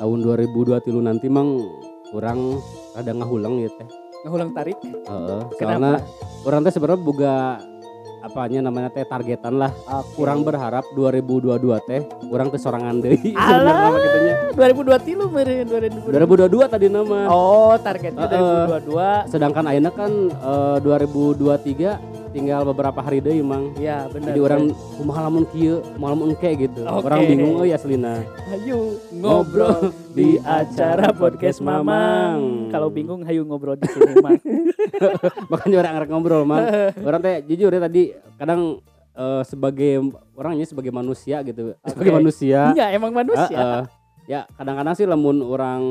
tahun 2002 tilu nanti mang orang ada ngahulang ya teh Ngulang tarik. Kenapa? soalnya orang teh sebenarnya boga apanya namanya teh targetan lah Oke. kurang berharap 2022 teh kurang teh sorangan deui Alah. sebenarnya mah kitanya 2002 tilu meureun 2002. 2022 tadi nama Oh, targetnya Heeh. 2022. sedangkan ayeuna kan eh, 2023 tinggal beberapa hari deui mang Ya, benar. jadi orang kumaha lamun kieu kumaha lamun engke gitu Oke. orang bingung euy aslina Hayu ngobrol di acara podcast Mamang. Kalau bingung hayu ngobrol di sini, Mang. makanya orang arek ngobrol mang orang teh jujur ya tadi kadang eh, sebagai orangnya sebagai manusia gitu sebagai Oke. manusia Iya, emang manusia. Heeh. Ya kadang-kadang sih lamun orang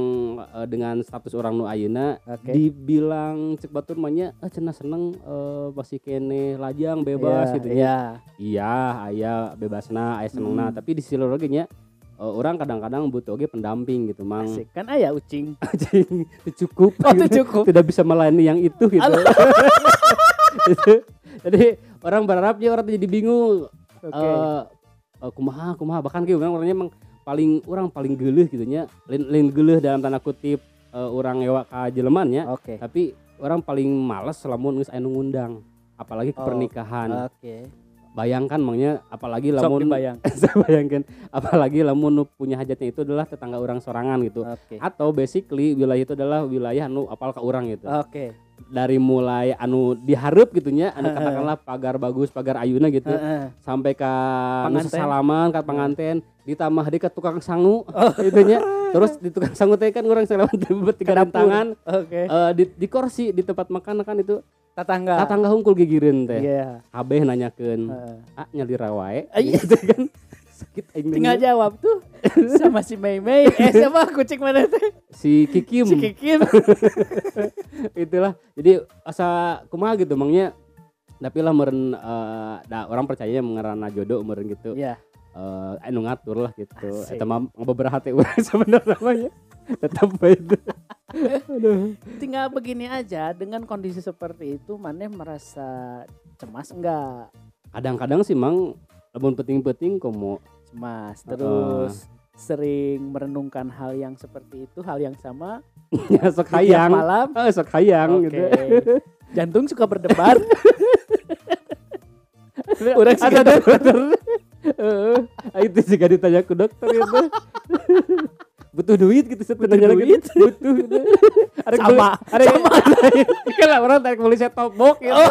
eh, dengan status orang nu ayeuna Oke. dibilang cek batur mah nya ah cenah seneng eh, masih kene lajang bebas Iya, gitu ya Iya. iya aya bebasna aya senengna Hmm. tapi di sisi lagi nya eh, orang kadang-kadang butuh oge pendamping gitu mang Asik kan aya ucing. anjing itu cukup Oh, itu gitu. cukup. tidak bisa melayani yang itu gitu jadi orang berharapnya orang jadi bingung Oke. eh eh, kumaha kumaha bahkan gitu kan orangnya emang paling orang paling geuleuh gitu nya lain lain geuleuh dalam tanda kutip eh, orang ngewa ka jelemannya Oke. tapi orang paling males lamun geus aya nu ngundang apalagi ke Oh, pernikahan Oke. bayangkan mangnya apalagi Sok lamun dibayang. saya bayangkan apalagi lamun nu punya hajatnya itu adalah tetangga orang sorangan gitu Oke. atau basically wilayah itu adalah wilayah anu apal ke orang gitu Oke. Dari mulai anu diharap gitunya anu katakanlah pagar bagus pagar ayuna gitu sampai ke Panganten. salaman ke panganten ditambah di ke tukang sangu. Itunya. Terus di tukang sangu teh kan orang selewat tiga tangan Oke. eh, di, di kursi di tempat makan kan itu Tetangga. tetangga hungkul gigirin teh. Iya. kabeh nanyakeun Heeh. ah nyali rawae gitu kan sakit aing Tinggal jawab tuh. Sama si Mei Mei. Eh siapa kucing mana teh? si Kikim. Si Kikim. itulah. Jadi asa kumaha gitu emangnya tapi lah meren eh, da, orang percaya mengarana jodoh meren gitu. Iya. eh anu ngatur lah gitu. Eta mah beberapa hati urang sebenarnya namanya tetap itu aduh. Tinggal begini aja dengan kondisi seperti itu Maneh merasa cemas enggak? kadang-kadang sih mang lamun penting-penting komo Cemas. Terus sering merenungkan hal yang seperti itu, hal yang sama ya sok hayang malam. eh sok hayang Oke. gitu Jantung suka berdebar. Orang sih ada dokter. Ah, itu juga ditanya ke dokter gitu butuh duit gitu set Butuh lagi duit? butuh gitu. ada Sama, ada yang- kan orang tarik beli set top box gitu Oh,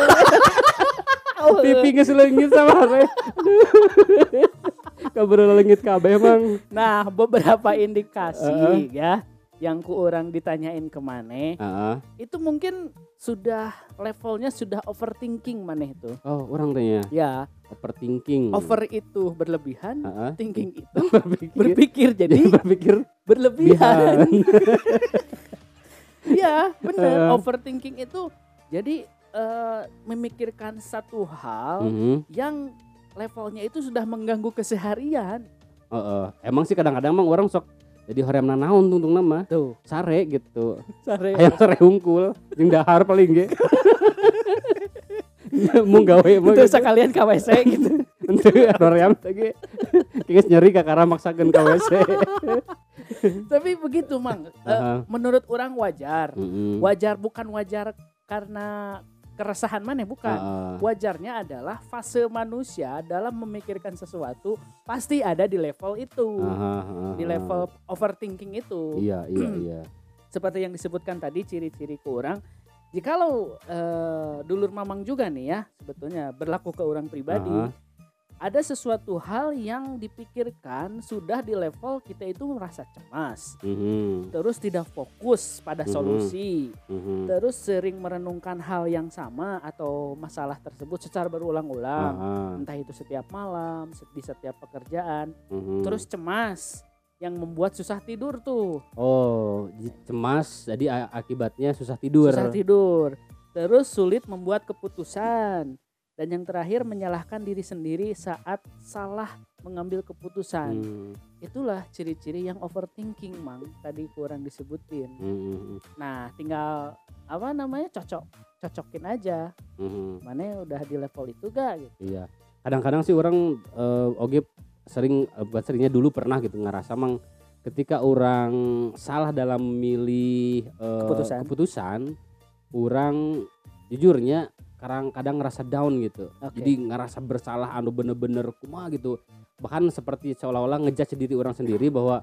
pipi ngeselengit sama re kabur lengit kabeh emang Nah, beberapa indikasi Heeh. ya yang ku orang ditanyain ke Maneh Heeh. itu mungkin sudah levelnya sudah overthinking Maneh itu. oh orang tanya Ya, overthinking over itu berlebihan, Heeh. thinking itu berpikir berpikir jadi berpikir berlebihan. bihan Iya, benar. Heeh. Overthinking itu jadi eh, memikirkan satu hal Mhm. yang levelnya itu sudah mengganggu keseharian. Heeh. emang sih kadang-kadang emang orang sok jadi hoream naon tungtung nama Tuh, sare gitu sare. ayam sare hungkul jeung dahar paling ge mau gawe mah Itu sekalian KWC gitu. Ente hoream ge geus nyeri kakara maksakeun ka WC Tapi begitu, Mang. Heeh. menurut orang wajar. Heeh. Wajar bukan wajar karena keresahan mana bukan. Heeh. Wajarnya adalah fase manusia dalam memikirkan sesuatu pasti ada di level itu. Heeh, heeh, Di heeh. level overthinking itu. iya iya iya Seperti yang disebutkan tadi ciri-ciri ke orang. Jikalau eh, dulur mamang juga nih ya sebetulnya berlaku ke orang pribadi. Heeh. Ada sesuatu hal yang dipikirkan sudah di level kita itu merasa cemas. Mhm, Terus tidak fokus pada Mhm. solusi. mhm. terus sering merenungkan hal yang sama atau masalah tersebut secara berulang-ulang Heeh, entah itu setiap malam di setiap pekerjaan mhm. terus cemas yang membuat susah tidur tuh oh cemas jadi akibatnya susah tidur susah tidur terus sulit membuat keputusan dan yang terakhir menyalahkan diri sendiri saat salah mengambil keputusan Hmm, itulah ciri-ciri yang overthinking mang tadi kurang disebutin mhm, nah tinggal apa namanya cocok cocokin aja mhm. mana udah di level itu gak gitu Iya. Kadang-kadang sih orang eh, oge sering eh, bukan seringnya dulu pernah gitu ngerasa mang ketika orang salah dalam memilih eh, Keputusan. keputusan orang jujurnya kadang kadang ngerasa down gitu Oke. jadi ngerasa bersalah anu bener-bener kumaha gitu bahkan seperti seolah-olah ngejudge diri orang sendiri bahwa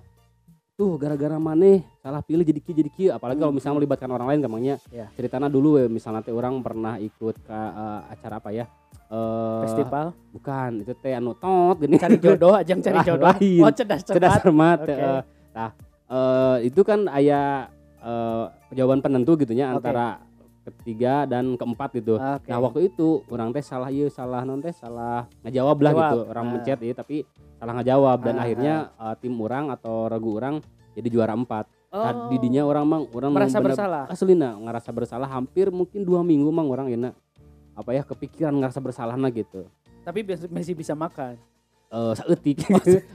tuh gara-gara maneh salah pilih jadi ki jadi ki apalagi kalau Hmm. misalnya melibatkan orang lain gampangnya Ya. ceritanya dulu we, misalnya teh orang pernah ikut ke eh, acara apa ya Eh, Festival bukan itu teh anu tot gini cari jodoh ajang cari Lah, jodoh. lain. Oh, cerdas cerdas cermat. cermat Oke. eh, nah eh, itu kan ayah eh, jawaban penentu gitunya Oke. antara ketiga dan keempat gitu Oke. nah waktu itu orang teh salah iya salah non teh salah ngejawab lah Jawab. gitu orang Ah. mencet ya tapi salah ngejawab dan Ah, akhirnya eh, tim orang atau ragu orang jadi juara empat oh, Nah, didinya orang mang orang merasa bener- bersalah. aslina ngerasa bersalah hampir mungkin dua minggu mang orang ya apa ya kepikiran ngerasa bersalah nah gitu Tapi masih bisa makan. eh saeutik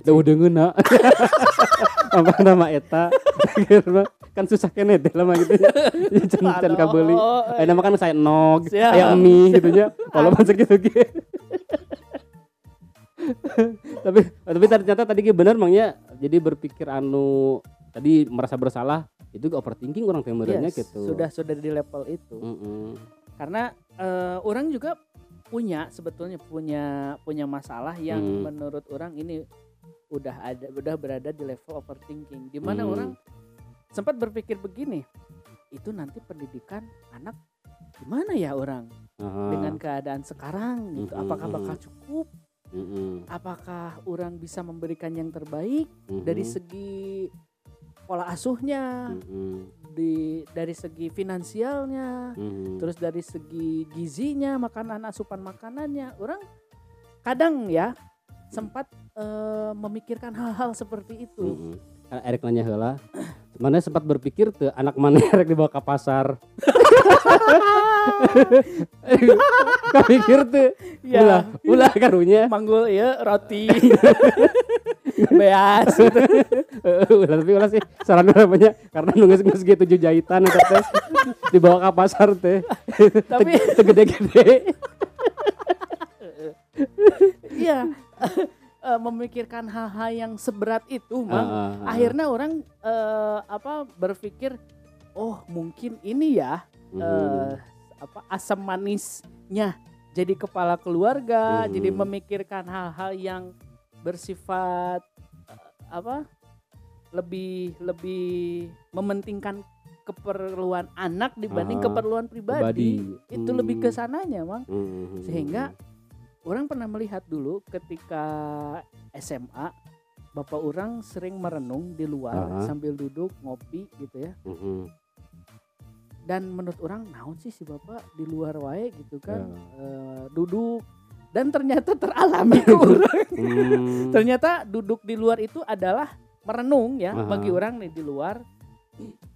da udah ngeuna apa nama eta kan susah kene teh lama gitu ya can can kabeli eh nama kan saya nog Siap. aya mie gitu nya kalau macam gitu gitu tapi tapi ternyata tadi bener mangnya jadi berpikir anu tadi merasa bersalah itu overthinking orang teh meureunnya Yes, gitu Sudah sudah di level itu. Mm-mm. Karena eh, orang juga punya sebetulnya punya punya masalah yang Hmm. menurut orang ini udah ada udah berada di level overthinking di mana Hmm. orang sempat berpikir begini itu nanti pendidikan anak gimana ya orang Aha. dengan keadaan sekarang gitu Hmm, apakah hmm, bakal cukup Mm-mm. apakah orang bisa memberikan yang terbaik dari Mhm. segi pola asuhnya Mm-mm. di dari segi finansialnya Mhm. terus dari segi gizinya makanan asupan makanannya orang kadang ya sempat eh, memikirkan hal-hal seperti itu Mm-mm. Karena Erik nanya heula, mana sempat berpikir tuh anak mana Erik dibawa ke pasar. Kau pikir tuh, ulah, ulah karunya. manggul ya roti beas gitu. ulah tapi ulah sih saran namanya karena nunggu nunggu gitu tujuh jahitan teh dibawa ke pasar teh. Tapi- Teu gede-gede. iya Eh, memikirkan hal-hal yang seberat itu mang Ah, ah, ah. akhirnya orang eh, apa berpikir oh mungkin ini ya Mhm. eh, apa asam manisnya jadi kepala keluarga Mhm. jadi memikirkan hal-hal yang bersifat apa lebih lebih mementingkan keperluan anak dibanding Aha, keperluan pribadi, pribadi. itu Hmm. lebih ke sananya mang Mhm. sehingga orang pernah melihat dulu ketika SMA bapak orang sering merenung di luar Aha. sambil duduk ngopi gitu ya Mhm. dan menurut orang naon sih si bapak di luar wae gitu kan Ya. eh, duduk dan ternyata teralami orang Hmm. ternyata duduk di luar itu adalah merenung ya Aha. bagi orang nih di luar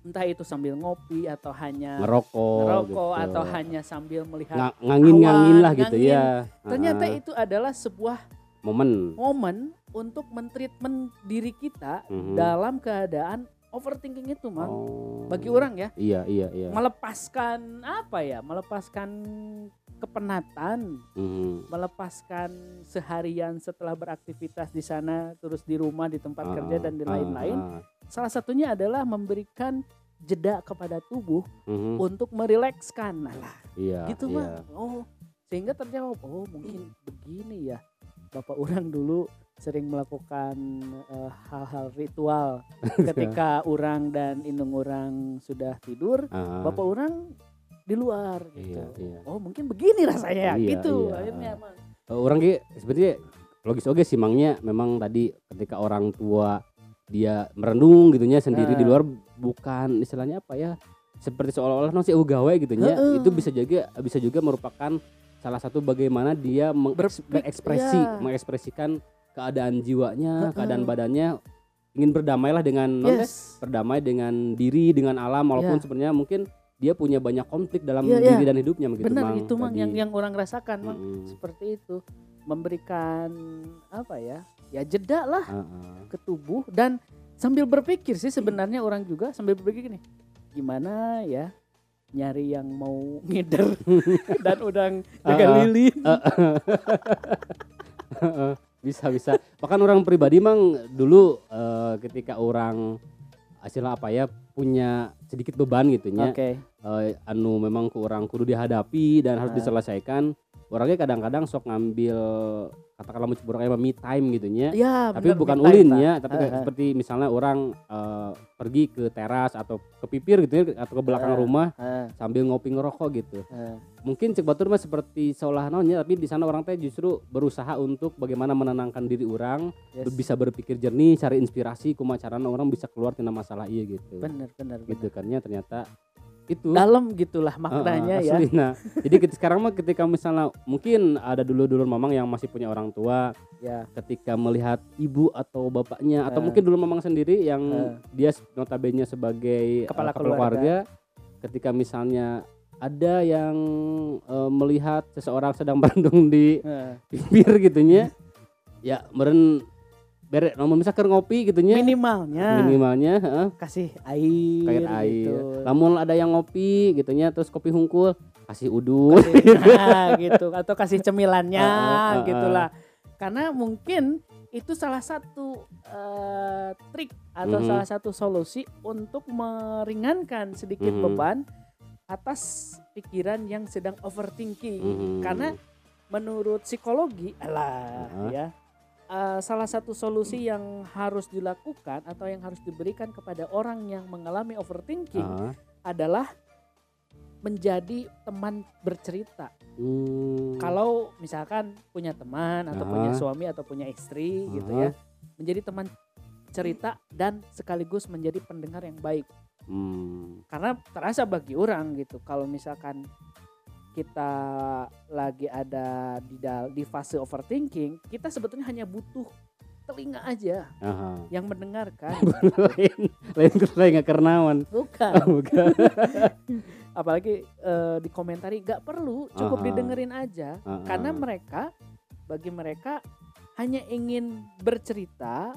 entah itu sambil ngopi atau hanya ngerokok, merokok gitu. atau hanya sambil melihat Nga- ngangin-ngangin awan, lah gitu ngangin. ya. ternyata Ah, itu adalah sebuah momen. momen untuk mentreatment diri kita Mhm. dalam keadaan overthinking itu mang Oh. bagi orang ya Iya, iya, iya. melepaskan apa ya melepaskan kepenatan Mhm. melepaskan seharian setelah beraktivitas di sana terus di rumah di tempat Ah, kerja dan di ah, lain-lain ah. salah satunya adalah memberikan jeda kepada tubuh Mhm. untuk merilekskan nah lah Iya, gitu iya. mah oh sehingga terjawab oh mungkin begini ya bapak orang dulu sering melakukan eh, hal-hal ritual ketika orang dan indung orang sudah tidur Ah, bapak orang di luar gitu Iya, iya. oh mungkin begini rasanya ya Iya, gitu iya. akhirnya Eh, orang ge sebenarnya logis oke sih mangnya memang tadi ketika orang tua dia merenung gitunya sendiri Nah. di luar bukan istilahnya apa ya seperti seolah-olah nasi gawe gitunya Heeh. itu bisa juga bisa juga merupakan salah satu bagaimana dia mengeks- Berpik- berekspresi iya. mengekspresikan keadaan jiwanya Heeh. keadaan badannya ingin berdamailah dengan yes berdamai dengan diri dengan alam walaupun Iya. sebenarnya mungkin dia punya banyak konflik dalam Iya, diri iya. dan hidupnya begitu benar Mang, itu mang tadi. yang yang orang rasakan mang Mm-mm. seperti itu memberikan apa ya ya jeda lah Heeh. ke tubuh dan sambil berpikir sih sebenarnya orang juga sambil berpikir gini gimana ya nyari yang mau ngider dan udang jaga ah. lilin bisa bisa bahkan orang pribadi mang dulu eh, ketika orang istilah apa ya punya sedikit beban gitu nya Oke. eh, anu memang ku orang kudu dihadapi dan harus Ah. diselesaikan orangnya kadang-kadang sok ngambil katakanlah mau orangnya me time gitu nya Ya, tapi bener, bukan ulin ya tapi kayak Ah, ah. seperti misalnya orang eh, pergi ke teras atau ke pipir gitu ya atau ke belakang Ah. rumah Ah, sambil ngopi ngerokok gitu ah. mungkin cek batur mah seperti seolah naonnya tapi di sana orang teh justru berusaha untuk bagaimana menenangkan diri orang Yes. bisa berpikir jernih cari inspirasi kumaha carana orang bisa keluar tina masalah iya gitu Bener, bener, bener. gitu kan ya ternyata itu Dalam gitulah maknanya Heeh, ya. asli. Nah, jadi kita sekarang mah ketika misalnya mungkin ada dulu-dulu mamang yang masih punya orang tua Ya. ketika melihat ibu atau bapaknya atau Eh. mungkin dulu mamang sendiri yang Eh. dia notabene sebagai eh, Kepala keluarga ketika misalnya ada yang eh, melihat seseorang sedang berendung di Eh, bibir gitunya ya meren bere nomor misalkan ngopi gitunya Minimalnya minimalnya heeh, kasih air kayak air gitu. namun ada yang ngopi gitunya terus kopi hungkul kasih udut Kasih- nah, gitu atau kasih cemilannya Ah, ah, ah, gitulah. Karena mungkin itu salah satu eh, trik atau Mhm. salah satu solusi untuk meringankan sedikit Mhm. beban atas pikiran yang sedang overthinking. Mhm. Karena menurut psikologi alah Ah. ya eh, salah satu solusi yang harus dilakukan atau yang harus diberikan kepada orang yang mengalami overthinking Ah, adalah menjadi teman bercerita. hmm, Kalau misalkan punya teman atau Ah. punya suami atau punya istri gitu Ah. ya, menjadi teman cerita dan sekaligus menjadi pendengar yang baik. hmm, Karena terasa bagi orang gitu kalau misalkan kita lagi ada di di fase overthinking, kita sebetulnya hanya butuh telinga aja aha. yang mendengarkan. lain lain nggak kernawan Bukan. Oh, bukan Apalagi eh, dikomentari nggak perlu, cukup Ah. didengerin aja. Ah, karena mereka bagi mereka hanya ingin bercerita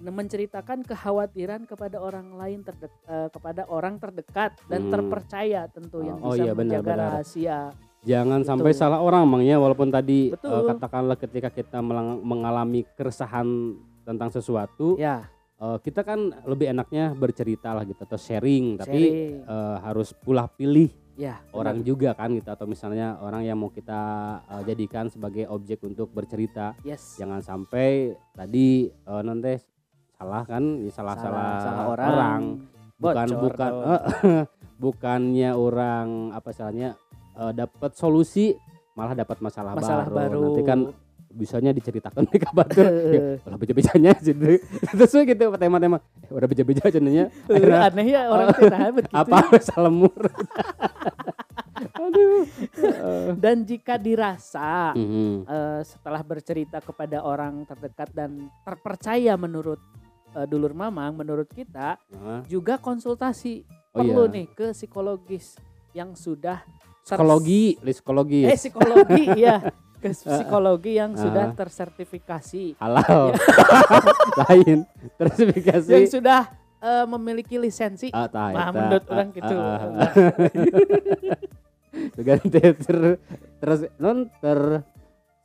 menceritakan kekhawatiran kepada orang lain terdek, eh, kepada orang terdekat dan Hmm. terpercaya tentu yang Oh, bisa iya, benar, menjaga benar. rahasia jangan Gitu. sampai salah orang emangnya walaupun tadi Betul. katakanlah ketika kita mengalami keresahan tentang sesuatu ya eh, kita kan lebih enaknya bercerita lah gitu atau sharing tapi sharing. eh, harus pula pilih ya orang benar. juga kan gitu atau misalnya orang yang mau kita eh, jadikan sebagai objek untuk bercerita yes jangan sampai tadi eh, nanti salah kan? Ya salah salah, salah orang, orang, bukan Bocor bukan eh, bukannya orang apa istilahnya eh, dapat solusi malah dapat masalah, masalah baru, nanti kan bisanya diceritakan di kabar tuh ya, ulah beja-bejanya gitu terus gitu tema-tema. Eh, udah beja-beja Eh, aneh ya orang tirahan begitu apa salah aduh. Eh, dan jika dirasa mhm. eh, setelah bercerita kepada orang terdekat dan terpercaya menurut eh, dulur mamang menurut kita Nah, juga konsultasi Oh perlu iya. nih ke psikologis yang sudah psikologi psikologi. Eh psikologi ya ke psikologi yang sudah Ah. tersertifikasi. Halal. Lain. Tersertifikasi. Yang sudah eh, memiliki lisensi. Ah, tah, Nah, menurut Ah, orang gitu. ah, ah. ganti ter terus non ter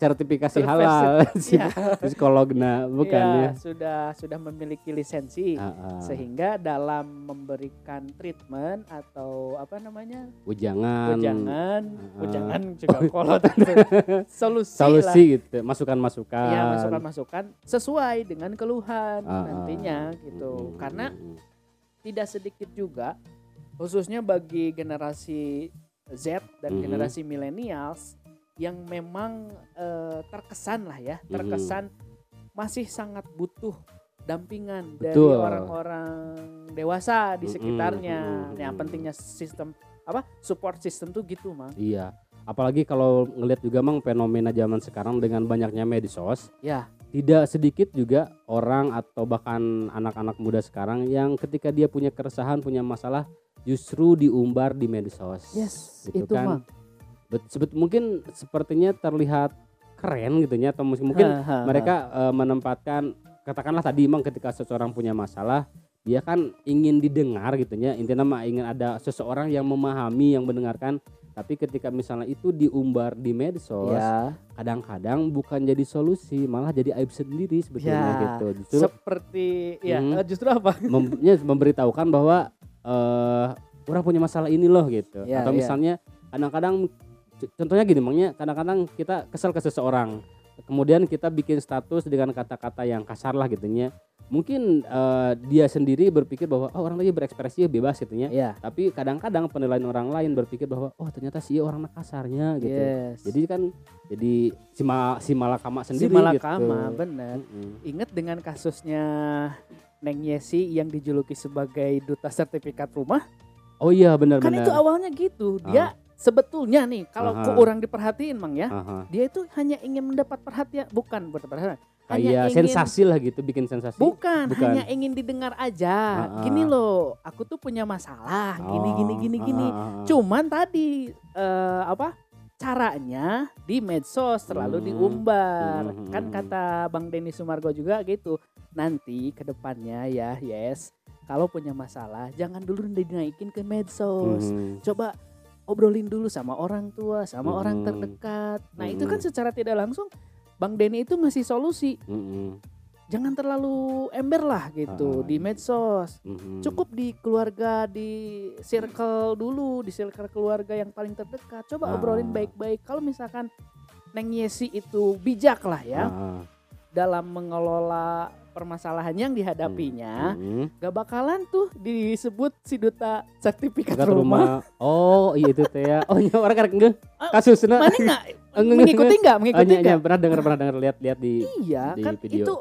sertifikasi halal. si Iya. psikologna bukan Iya, ya? sudah sudah memiliki lisensi. Ah, ah. sehingga dalam memberikan treatment atau apa namanya? Ujangan. Ujangan. Ah. ujangan juga kolot solusi, lah. solusi gitu masukan-masukan. Ya masukan-masukan sesuai dengan keluhan ah. nantinya gitu. Mm, karena tidak sedikit juga khususnya bagi generasi Z dan Mhm. generasi millennials yang memang eh, terkesan lah ya Mhm. terkesan masih sangat butuh dampingan dari Betul. orang-orang dewasa di Mhm, sekitarnya mhm, yang mhm. pentingnya sistem apa support system tuh gitu mah iya apalagi kalau ngelihat juga mang fenomena zaman sekarang dengan banyaknya medsos ya tidak sedikit juga orang atau bahkan anak-anak muda sekarang yang ketika dia punya keresahan punya masalah justru diumbar di medsos yes Gitu itu kan. mah Sebet mungkin sepertinya terlihat keren gitu ya atau mungkin Ha, ha, ha. mereka eh, menempatkan katakanlah tadi emang ketika seseorang punya masalah dia kan ingin didengar gitu ya intinya mah ingin ada seseorang yang memahami yang mendengarkan Tapi ketika misalnya itu diumbar di medsos, Ya. kadang-kadang bukan jadi solusi, malah jadi aib sendiri sebetulnya Ya, gitu. Justru Seperti ya Hmm. eh, justru apa? mem- ya, memberitahukan bahwa eh orang punya masalah ini loh gitu. Ya, Atau ya. misalnya kadang-kadang contohnya gini, makanya kadang-kadang kita kesel ke seseorang. Kemudian kita bikin status dengan kata-kata yang kasar lah gitunya. Mungkin eh, dia sendiri berpikir bahwa oh orang lagi berekspresi bebas gitunya. Ya. Tapi kadang-kadang penilaian orang lain berpikir bahwa oh ternyata sih orang kasarnya gitu. Yes. Jadi kan jadi si, ma- si malakama si sendiri Malakama gitu. benar. Mm-mm. Ingat dengan kasusnya Neng Yesi yang dijuluki sebagai duta sertifikat rumah? Oh iya Kan benar-benar. itu awalnya gitu. Dia sebetulnya nih kalau ke orang diperhatiin Mang ya, Aha. dia itu hanya ingin mendapat perhatian, bukan buat perhatian. Hanya ingin sensasi lah gitu bikin sensasi. Bukan, Bukan. hanya ingin didengar aja. Ah. Gini loh, aku tuh punya masalah, gini Oh, gini gini ah, gini. Cuman tadi eh, apa? Caranya di medsos terlalu Hmm. diumbar. Hmm, Kan hmm. kata Bang Denny Sumargo juga gitu. Nanti ke depannya ya, yes. Kalau punya masalah jangan dulu dinaikin ke medsos. Mhm. Coba obrolin dulu sama orang tua, sama orang Hmm. terdekat. Nah, itu kan Hmm. secara tidak langsung Bang Denny itu ngasih solusi Mhm. jangan terlalu ember lah gitu Ah, di medsos. Mhm. Cukup di keluarga di circle dulu, di circle keluarga yang paling terdekat. Coba Ah. obrolin baik-baik. Kalau misalkan Neng Yesi itu bijak lah ya Ah, dalam mengelola permasalahan yang dihadapinya, mhm. gak bakalan tuh disebut si duta sertifikat rumah. rumah. Oh, iya itu teh ya. Oh, nya orang karek ngeun Ah, kasusna. Mana nggak Enggak, mengikuti nggak Oh, mengikuti nya, nya, nggak? pernah dengar pernah dengar lihat-lihat di Iya di kan video. itu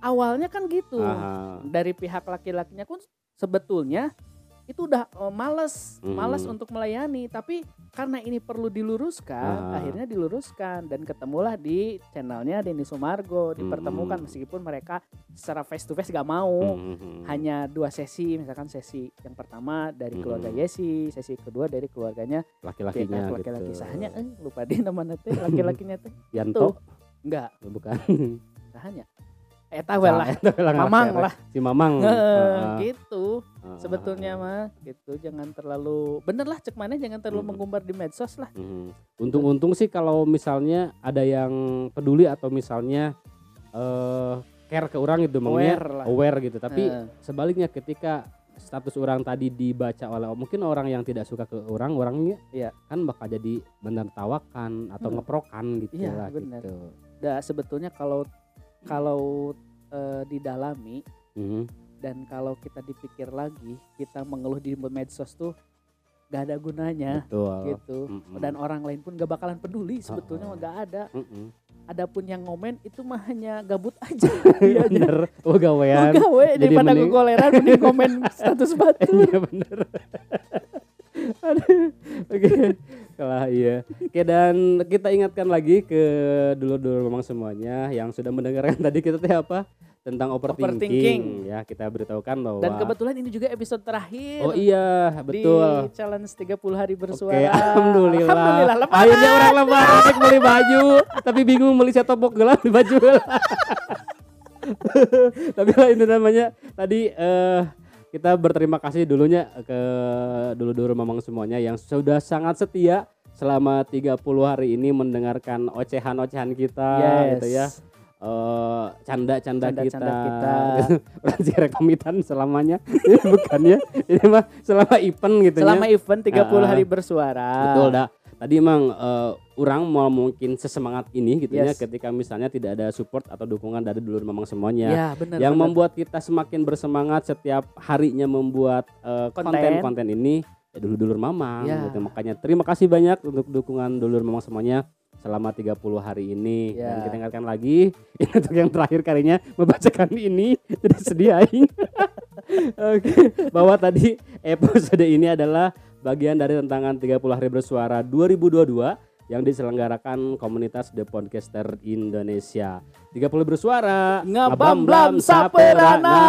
awalnya kan gitu. Aha. dari pihak laki-lakinya pun sebetulnya itu udah eh, males, Hmm. males untuk melayani. Tapi karena ini perlu diluruskan, Ah. akhirnya diluruskan dan ketemulah di channelnya Denny Sumargo dipertemukan Hmm. meskipun mereka secara face to face gak mau. Mhm. Hanya dua sesi, misalkan sesi yang pertama dari keluarga Hmm. Yesi, sesi kedua dari keluarganya laki-lakinya pihak laki-laki gitu. sahanya, eh lupa deh nama teh laki-lakinya teh. Yanto Enggak, bukan. sahanya. Eh tahu lah, Mamang lah. Si Mamang. Ah, gitu. ah, sebetulnya ah. mah gitu jangan terlalu bener lah cek mana jangan terlalu Hmm. mengumbar di medsos lah Mhm. Untung-untung sih kalau misalnya ada yang peduli atau misalnya eh care ke orang gitu Aware lah. aware gitu. Tapi Heeh. sebaliknya ketika status orang tadi dibaca oleh mungkin orang yang tidak suka ke orang orangnya Iya. kan bakal jadi menertawakan atau Hmm. ngeprokan gitu Iya, lah benar. gitu. Da, sebetulnya kalau kalau eh, didalami Mhm. dan kalau kita dipikir lagi kita mengeluh di medsos tuh gak ada gunanya Betul. gitu Mm-mm. dan orang lain pun gak bakalan peduli sebetulnya Oh. mah gak ada Mm-mm. adapun yang ngomen itu mah hanya gabut aja Iya bener. Oh gawean. gawe Jadi daripada mending- gogoleran mending komen status batu Iya bener. Oke. Kalah iya. Oke dan kita ingatkan lagi ke dulu-dulu memang semuanya yang sudah mendengarkan tadi kita teh apa tentang overthinking. Overthinking. Ya kita beritahukan bahwa dan kebetulan ini juga episode terakhir Oh iya betul. di challenge 30 hari Oke, bersuara. alhamdulillah. Alhamdulillah lebaran. Akhirnya orang lebaran beli baju, tapi bingung beli setopok gelang di baju. tapi lah itu namanya tadi eh kita berterima kasih dulunya ke dulu-dulu memang semuanya yang sudah sangat setia selama 30 hari ini mendengarkan ocehan-ocehan kita Yes. gitu ya. Eh canda-canda kita. Canda-canda kita. Berarti rekomitan selamanya. Bukan ya. Ini mah selama event gitu ya. Selama event 30 Ah, hari bersuara. Betul dah. Tadi emang eh, orang mau mungkin sesemangat ini gitu ya Yes. ketika misalnya tidak ada support atau dukungan dari dulur memang semuanya. Ya, benar. yang benar. membuat kita semakin bersemangat setiap harinya membuat eh, Konten. konten-konten ini ya dulur-dulur mamang Ya. gitu. Makanya terima kasih banyak untuk dukungan dulur mamang semuanya selama 30 hari ini dan Ya. kita ingatkan lagi ini untuk yang terakhir kalinya membacakan ini tidak sedih aing. Oke, bahwa tadi episode ini adalah bagian dari tantangan 30 hari bersuara 2022 yang diselenggarakan komunitas The Podcaster Indonesia. 30 bersuara, Ngabam-blam saperana.